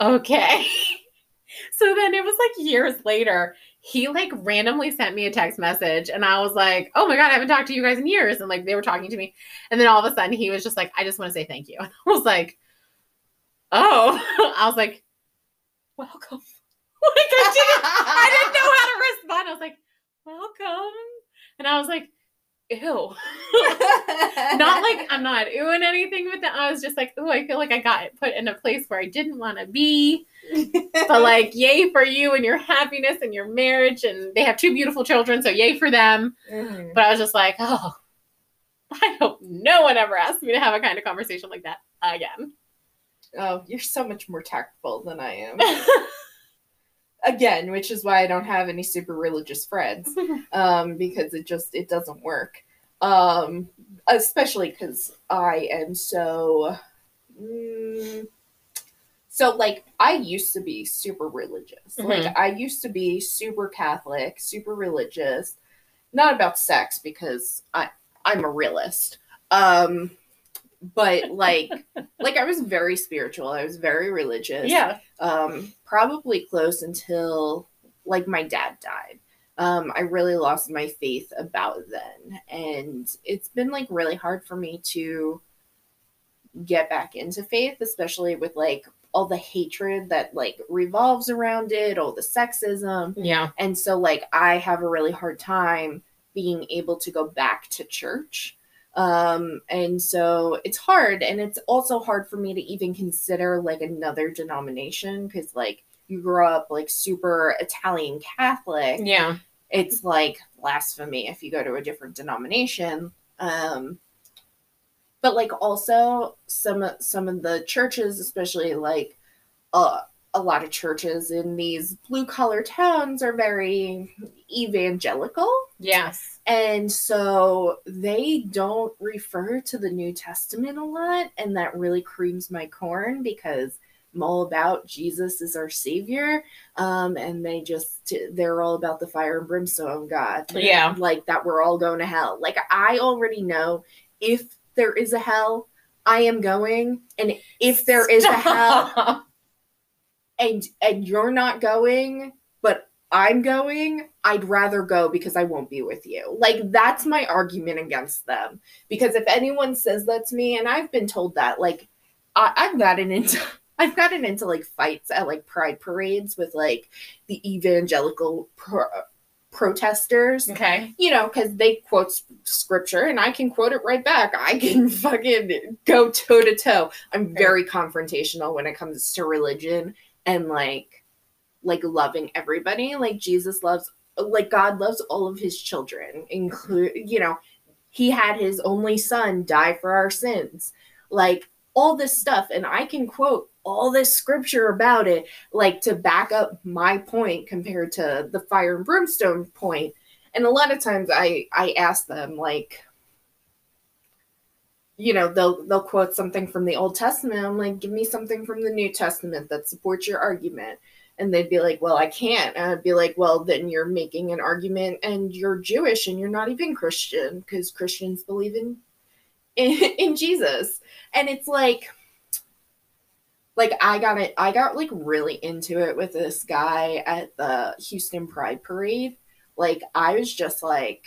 okay. so then it was like years later, he like randomly sent me a text message and I was like, oh my God, I haven't talked to you guys in years. And like they were talking to me. And then all of a sudden he was just like, I just want to say thank you. And I was like, oh, I was like, welcome. like I didn't, I didn't know how to respond. I was like, welcome. And I was like, ew. not like I'm not oohing anything with that. I was just like, oh, I feel like I got put in a place where I didn't want to be. but like, yay for you and your happiness and your marriage. And they have two beautiful children, so yay for them. Mm-hmm. But I was just like, oh, I hope no one ever asks me to have a kind of conversation like that again. Oh, you're so much more tactful than I am. again, which is why I don't have any super religious friends, um, because it just it doesn't work. Um, especially because I am so. Mm, so like I used to be super religious. Mm-hmm. Like I used to be super Catholic, super religious. Not about sex because I I'm a realist. Um but like like I was very spiritual. I was very religious. Yeah. Um, probably close until like my dad died. Um, I really lost my faith about then, and it's been like really hard for me to get back into faith, especially with like all the hatred that like revolves around it, all the sexism. Yeah. And so like I have a really hard time being able to go back to church um, and so it's hard. And it's also hard for me to even consider like another denomination because, like, you grow up like super Italian Catholic. Yeah. It's like blasphemy if you go to a different denomination. Um, but like also some some of the churches, especially like uh, a lot of churches in these blue collar towns, are very evangelical. Yes and so they don't refer to the New Testament a lot. And that really creams my corn because I'm all about Jesus is our savior. Um, and they just, they're all about the fire and brimstone God. Yeah. Like that we're all going to hell. Like I already know if there is a hell, I am going. And if there is Stop. a hell and, and you're not going, but I'm going, I'd rather go because I won't be with you. Like that's my argument against them. Because if anyone says that to me, and I've been told that, like I, I've gotten into I've gotten into like fights at like pride parades with like the evangelical pro- protesters. Okay. You know, because they quote scripture and I can quote it right back. I can fucking go toe to toe. I'm very confrontational when it comes to religion and like like loving everybody. Like Jesus loves like God loves all of his children, include you know, he had his only son die for our sins. Like all this stuff and I can quote all this scripture about it like to back up my point compared to the fire and brimstone point and a lot of times i i ask them like you know they'll they'll quote something from the old testament. I'm like give me something from the new testament that supports your argument. And they'd be like well i can't. And i'd be like well then you're making an argument and you're jewish and you're not even christian because christians believe in in, in jesus. And it's like like I got it I got like really into it with this guy at the Houston Pride Parade. Like I was just like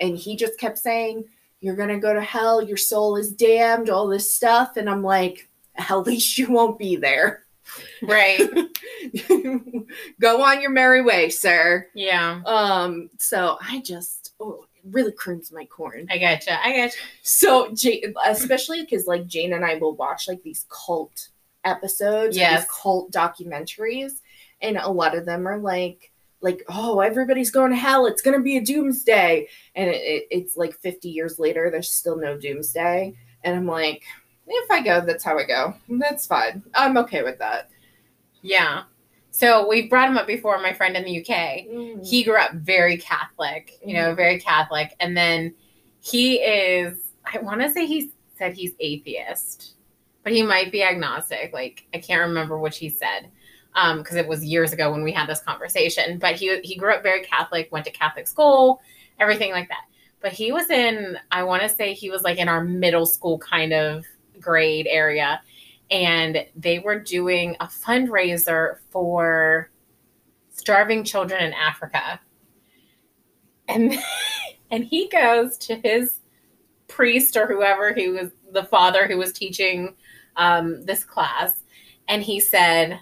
and he just kept saying you're going to go to hell, your soul is damned, all this stuff and I'm like at least you won't be there. Right. go on your merry way, sir. Yeah. Um so I just oh it really creams my corn. I gotcha. I gotcha. So, Jane, especially because like Jane and I will watch like these cult episodes, Yes. these cult documentaries, and a lot of them are like, like, oh, everybody's going to hell. It's gonna be a doomsday, and it, it, it's like fifty years later, there's still no doomsday, and I'm like, if I go, that's how I go. That's fine. I'm okay with that. Yeah. So we've brought him up before, my friend in the UK. Mm. He grew up very Catholic, you know, mm. very Catholic. And then he is, I want to say he said he's atheist, but he might be agnostic. Like, I can't remember what he said because it was years ago when we had this conversation. But he, he grew up very Catholic, went to Catholic school, everything like that. But he was in, I want to say he was like in our middle school kind of grade area. And they were doing a fundraiser for starving children in Africa. And and he goes to his priest or whoever he was the father who was teaching um, this class and he said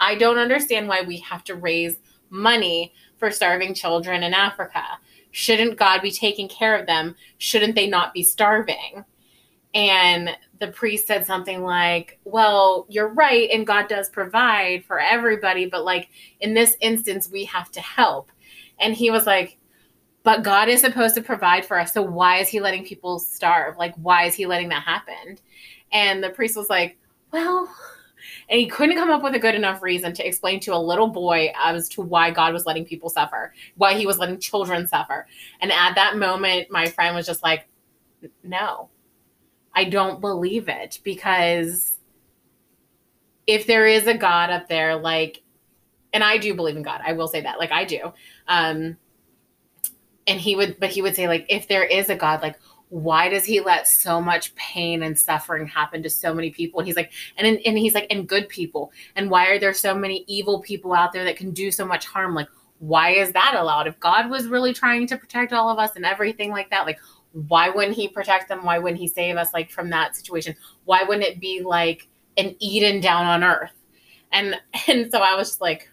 i don't understand why we have to raise money for starving children in africa. Shouldn't god be taking care of them? Shouldn't they not be starving? And the priest said something like well you're right and god does provide for everybody but like in this instance we have to help. And he was like but god is supposed to provide for us so why is he letting people starve? Like why is he letting that happen? And the priest was like well and he couldn't come up with a good enough reason to explain to a little boy as to why god was letting people suffer why he was letting children suffer. And at that moment my friend was just like no i don't believe it. Because if there is a god up there like and i do believe in god i will say that like i do um and he would but he would say like if there is a god like why does he let so much pain and suffering happen to so many people? And he's like and and he's like and good people. And why are there so many evil people out there that can do so much harm? Like why is that allowed? If god was really trying to protect all of us and everything like that like why wouldn't he protect them? Why wouldn't he save us like from that situation? Why wouldn't it be like an eden down on earth? And and so i was just like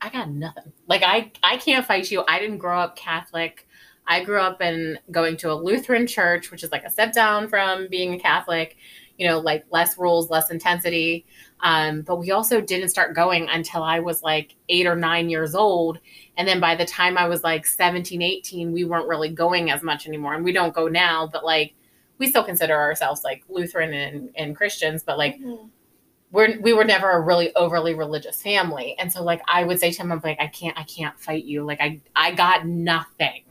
I got nothing. Like I I can't fight you. I didn't grow up Catholic. I grew up in going to a Lutheran church, which is like a step down from being a Catholic, you know, like less rules, less intensity. Um, but we also didn't start going until I was like eight or nine years old. And then by the time I was like 17, 18, we weren't really going as much anymore. And we don't go now, but like we still consider ourselves like Lutheran and, and Christians, but like we're we were never a really overly religious family and so like i would say to him i'm like i can't i can't fight you like i i got nothing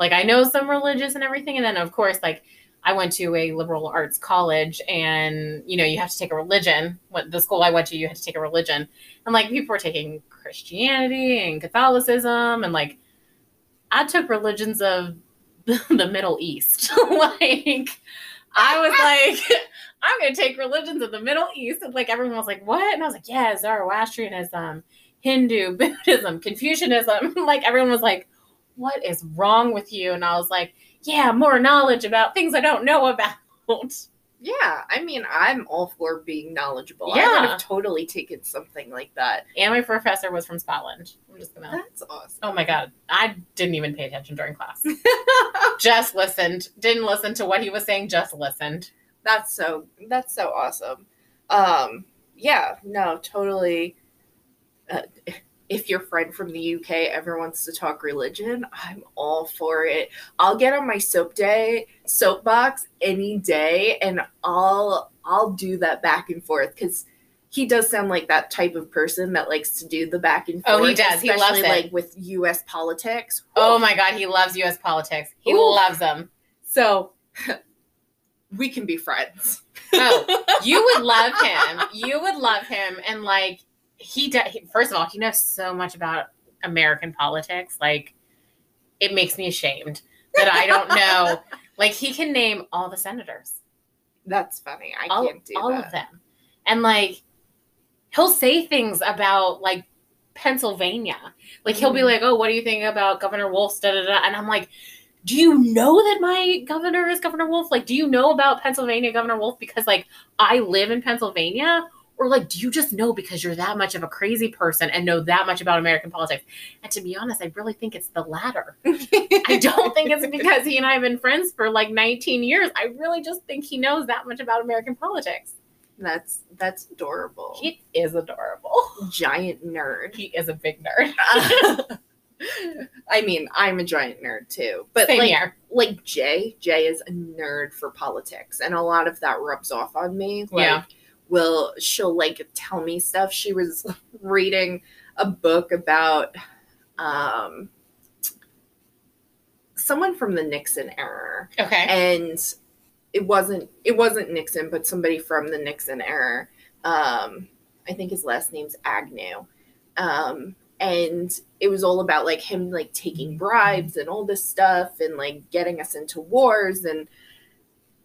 like i know some religious and everything and then of course like i went to a liberal arts college and you know you have to take a religion what the school i went to you had to take a religion and like people were taking christianity and catholicism and like i took religions of the middle east like i was like I'm gonna take religions of the Middle East. And like everyone was like, what? And I was like, yeah, Zoroastrianism, Hindu, Buddhism, Confucianism. like everyone was like, what is wrong with you? And I was like, yeah, more knowledge about things I don't know about. Yeah, I mean, I'm all for being knowledgeable. I Yeah. would have totally taken something like that. And my professor was from Scotland. I'm just gonna. That's awesome. Oh my god, I didn't even pay attention during class. just listened. Didn't listen to what he was saying. Just listened. That's so that's so awesome. Um, yeah, no, totally. Uh, if your friend from the UK ever wants to talk religion, I'm all for it. I'll get on my soap day soapbox any day, and I'll I'll do that back and forth because he does sound like that type of person that likes to do the back and forth. Oh, he does. He loves it. like with U.S. politics. Oh my god, he loves U.S. politics. He Ooh. loves them. So we can be friends. Oh, you would love him. You would love him, and like he does. First of all, he knows so much about American politics. Like it makes me ashamed that I don't know. like he can name all the senators. That's funny. I all, can't do all that. of them and like he'll say things about like pennsylvania like he'll be Mhm. like oh what do you think about governor wolf's da, da, da. and i'm like do you know that my governor is governor wolf like do you know about pennsylvania governor wolf because like i live in pennsylvania or like do you just know because you're that much of a crazy person and know that much about american politics and to be honest i really think it's the latter I don't think it's because he and I have been friends for like 19 years. I really just think he knows that much about American politics. That's that's adorable. He is adorable. giant nerd. He is a big nerd. I mean, I'm a giant nerd too. But Same like here. like Jay, Jay is a nerd for politics and a lot of that rubs off on me. Like Yeah. Will she'll like tell me stuff. She was reading a book about um someone from the Nixon era Okay. and it wasn't it wasn't Nixon, but somebody from the Nixon era. Um, I think his last name's Agnew, um, and it was all about like him like taking bribes and all this stuff and like getting us into wars and.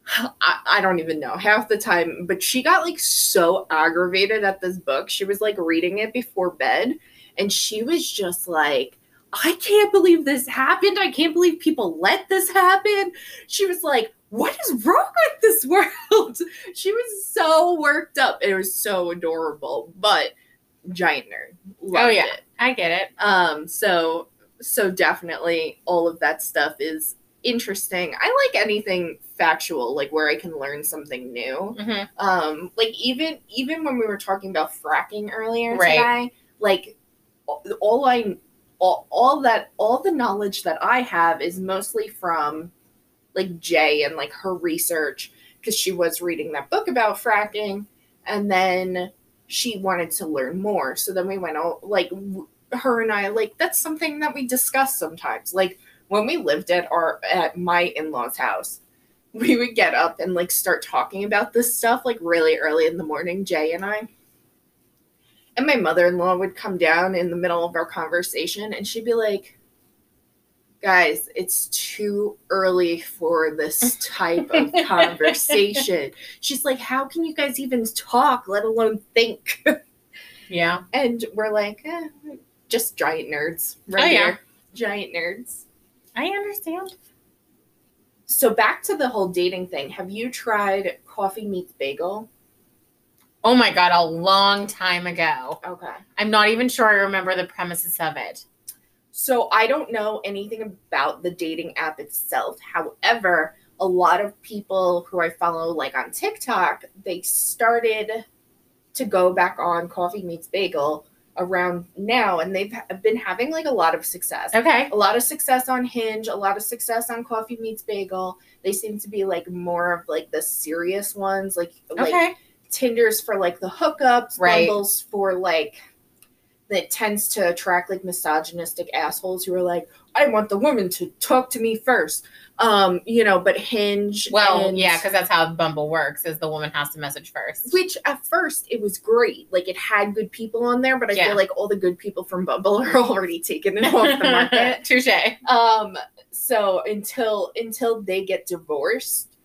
I, I don't even know half the time, but she got like so aggravated at this book. She was like reading it before bed, and she was just like, I can't believe this happened. I can't believe people let this happen. She was like, What is wrong with this world? She was so worked up. It was so adorable, but giant nerd. Loved Oh, yeah. it. I get it. Um, so so definitely all of that stuff is interesting. I like anything factual, like where I can learn something new hmm um like even even when we were talking about fracking earlier Right. today like all- all i all, all that all the knowledge that i have is mostly from like jay and like her research because she was reading that book about fracking and then she wanted to learn more so then we went out like her and i like that's something that we discuss sometimes like when we lived at our at my in-laws house we would get up and like start talking about this stuff like really early in the morning, Jay and I. And my mother in law would come down in the middle of our conversation and she'd be like, Guys, it's too early for this type of conversation. She's like, How can you guys even talk, let alone think? Yeah. And we're like, eh, Just giant nerds. Right Oh, yeah. here. Giant nerds. I understand. So back to the whole dating thing. Have you tried coffee meets bagel? Oh my God, a long time ago. Okay. I'm not even sure I remember the premises of it. So I don't know anything about the dating app itself. However, a lot of people who I follow like on TikTok, they started to go back on Coffee Meets Bagel around now and they've been having like a lot of success. Okay. A lot of success on Hinge, a lot of success on Coffee Meets Bagel. They seem to be like more of like the serious ones, like like Okay. Tinder's for like the hookups, Right. Bumble's for like that tends to attract like misogynistic assholes who are like, I want the woman to talk to me first. Um, you know, but Hinge. Well, and- yeah, because that's how Bumble works. Is the woman has to message first. which at first it was great. Like it had good people on there, but I Yeah. feel like all the good people from Bumble are already taken it off the market. Touche. um so until until they get divorced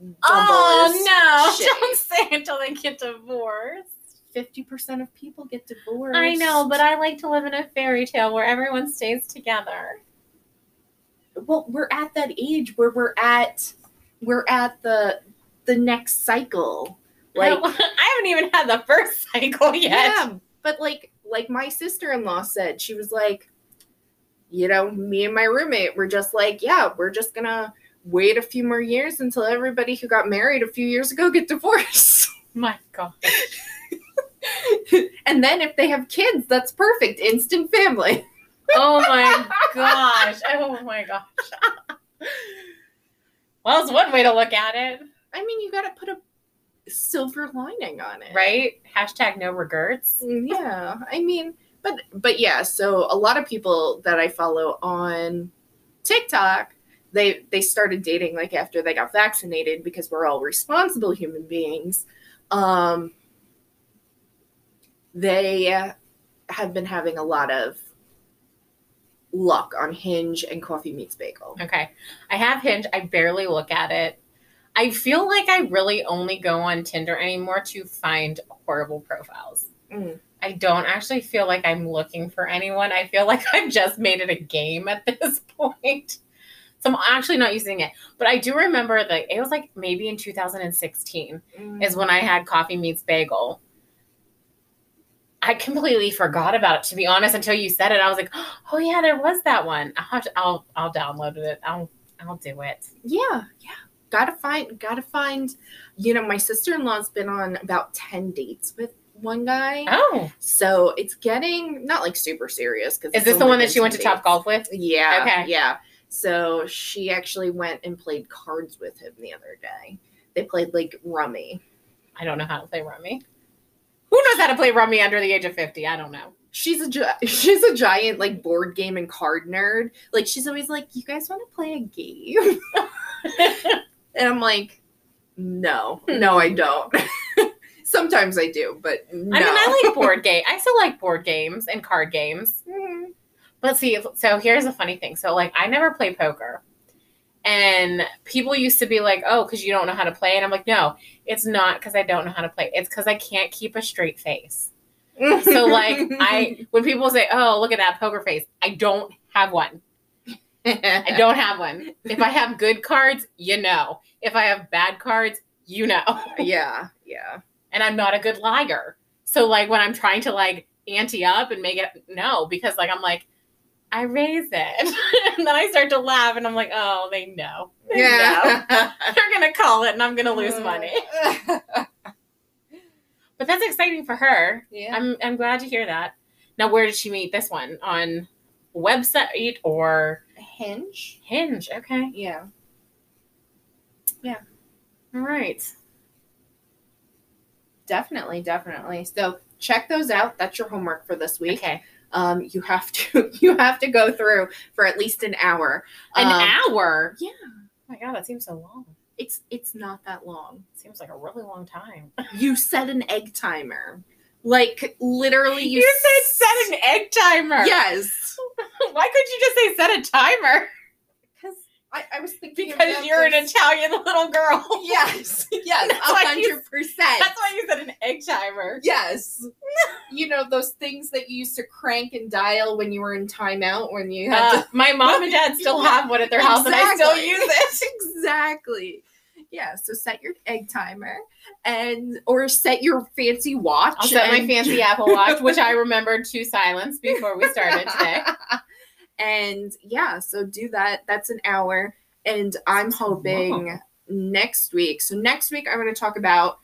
Bumble is no! shitty. Don't say until they get divorced. Fifty percent of people get divorced. I know, but I like to live in a fairy tale where everyone stays together. Well, we're at that age where we're at we're at the the next cycle. Like I haven't even had the first cycle yet. yeah, but like like my sister-in-law said, she was like, you know, me and my roommate were just like, yeah, we're just gonna wait a few more years until everybody who got married a few years ago get divorced. My God. and then if they have kids, that's perfect. Instant family. Oh my gosh. Oh my gosh. Well, it's one way to look at it, I mean, you gotta put a silver lining on it. right? Hashtag no regrets. yeah i mean but but yeah so a lot of people that i follow on tiktok they they started dating like after they got vaccinated because we're all responsible human beings um they have been having a lot of luck on hinge and coffee meets bagel Okay. I have Hinge. I barely look at it. I feel like I really only go on Tinder anymore to find horrible profiles. Mm. I don't actually feel like I'm looking for anyone. I feel like I've just made it a game at this point. So I'm actually not using it. But I do remember that it was like maybe in 2016 is when I had Coffee Meets Bagel. I completely forgot about it to be honest until you said it. I was like, "Oh yeah, there was that one. I'll have to, I'll I'll download it. I'll I'll do it." Yeah, yeah. Gotta find, gotta find. You know, my sister in law's been on about 10 dates with one guy. Oh, So it's getting not like super serious. Cause is this the one that she went 10 to Top. Golf with? Yeah. Okay. Yeah. So she actually went and played cards with him the other day. They played like rummy. I don't know how to play rummy. Who knows how to play rummy under the age of 50? I don't know. She's a gi- she's a giant like board game and card nerd. Like she's always like, "You guys want to play a game?" and I'm like, "No, no, I don't." Sometimes I do, but no. I mean, I like board game. I still like board games and card games. Mm. But see, so here's a funny thing. So like I never play poker. And people used to be like, "Oh, cuz you don't know how to play." And I'm like, "No, it's not cuz I don't know how to play. It's cuz I can't keep a straight face." So like I when people say, "Oh, look at that poker face." I don't have one. I don't have one. If I have good cards, you know. If I have bad cards, you know. yeah, yeah. And I'm not a good liar. So like when I'm trying to like ante up and make it no, because like I'm like, I raise it. and then I start to laugh and I'm like, oh, they know. They know. They're gonna call it and I'm gonna lose money. But that's exciting for her. yeah. I'm I'm glad to hear that. Now where did she meet this one? On website or Hinge. Hinge? Okay. Yeah. Yeah. All right. Definitely, definitely. So check those out. That's your homework for this week. Okay. Um, you have to you have to go through for at least an hour. An Um, hour. Yeah. Oh my god, that seems so long. It's it's not that long. It seems like a really long time. You set an egg timer. Like literally you, You said set an egg timer. Yes. Why couldn't you just say set a timer? I, I was thinking Because you're an Italian little girl. Yes. Yes. A hundred percent. That's why you said an egg timer. Yes. you know those things that you used to crank and dial when you were in timeout when you had Uh, my mom and dad still have one at their house, and I still use it. exactly. Yeah, so set your egg timer and or set your fancy watch. I'll set my fancy Apple Watch, which I remembered to silence before we started today. And yeah, so do that. That's an hour. And I'm hoping long. next week. So next week I'm going to talk about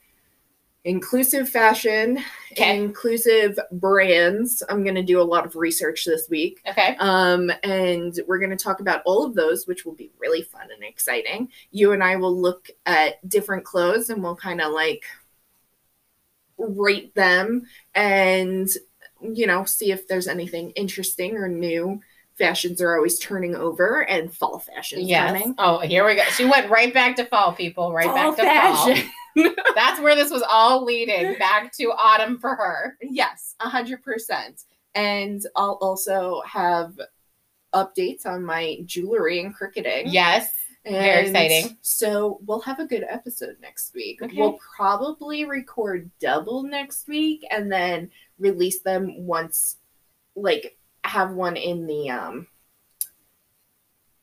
inclusive fashion, Okay. inclusive brands. I'm going to do a lot of research this week. Okay. Um, and we're going to talk about all of those, which will be really fun and exciting. You and I will look at different clothes and we'll kind of like rate them and, you know, see if there's anything interesting or new. Fashions are always turning over and fall fashions Yes. coming. Oh, here we go. She went right back to fall, people. Right back to fall. That's where this was all leading back to autumn for her. Yes, a hundred percent. And I'll also have updates on my jewelry and Cricuting. Yes. Very And exciting. So we'll have a good episode next week. Okay. We'll probably record double next week and then release them once like have one in the um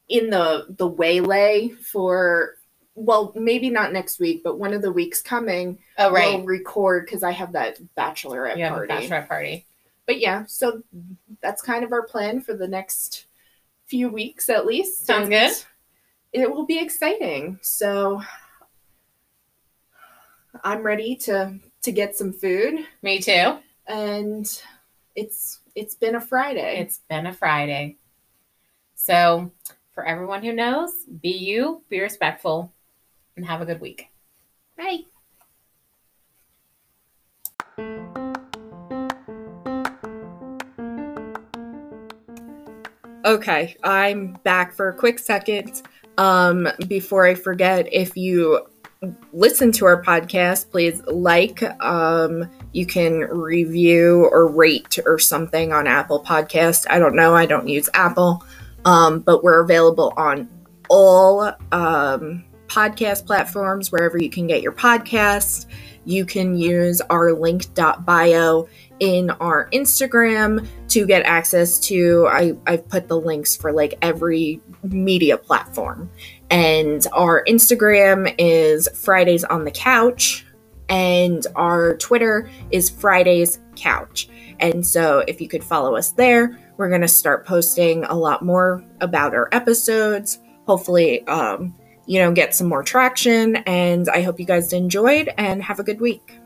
in the the waylay for well maybe not next week but one of the weeks coming Oh, right. we'll record because i have that bachelorette a party bachelorette party. but yeah so that's kind of our plan for the next few weeks at least Sounds good. it will be exciting so i'm ready to to get some food Me too. and it's it's been a friday It's been a Friday. So, for everyone who knows, be you, be respectful, and have a good week. bye Okay, I'm back for a quick second. Um, before I forget, if you listen to our podcast, please like, um, you can review or rate or something on Apple Podcast. I don't know, I don't use Apple. Um, but we're available on all um, podcast platforms, wherever you can get your podcast. You can use our link.bio in our Instagram to get access to I, I've put the links for like every media platform. And our Instagram is Fridays on the Couch, and our Twitter is Fridays Couch. And so if you could follow us there, we're gonna start posting a lot more about our episodes. Hopefully, um, you know, get some more traction. And I hope you guys enjoyed and have a good week.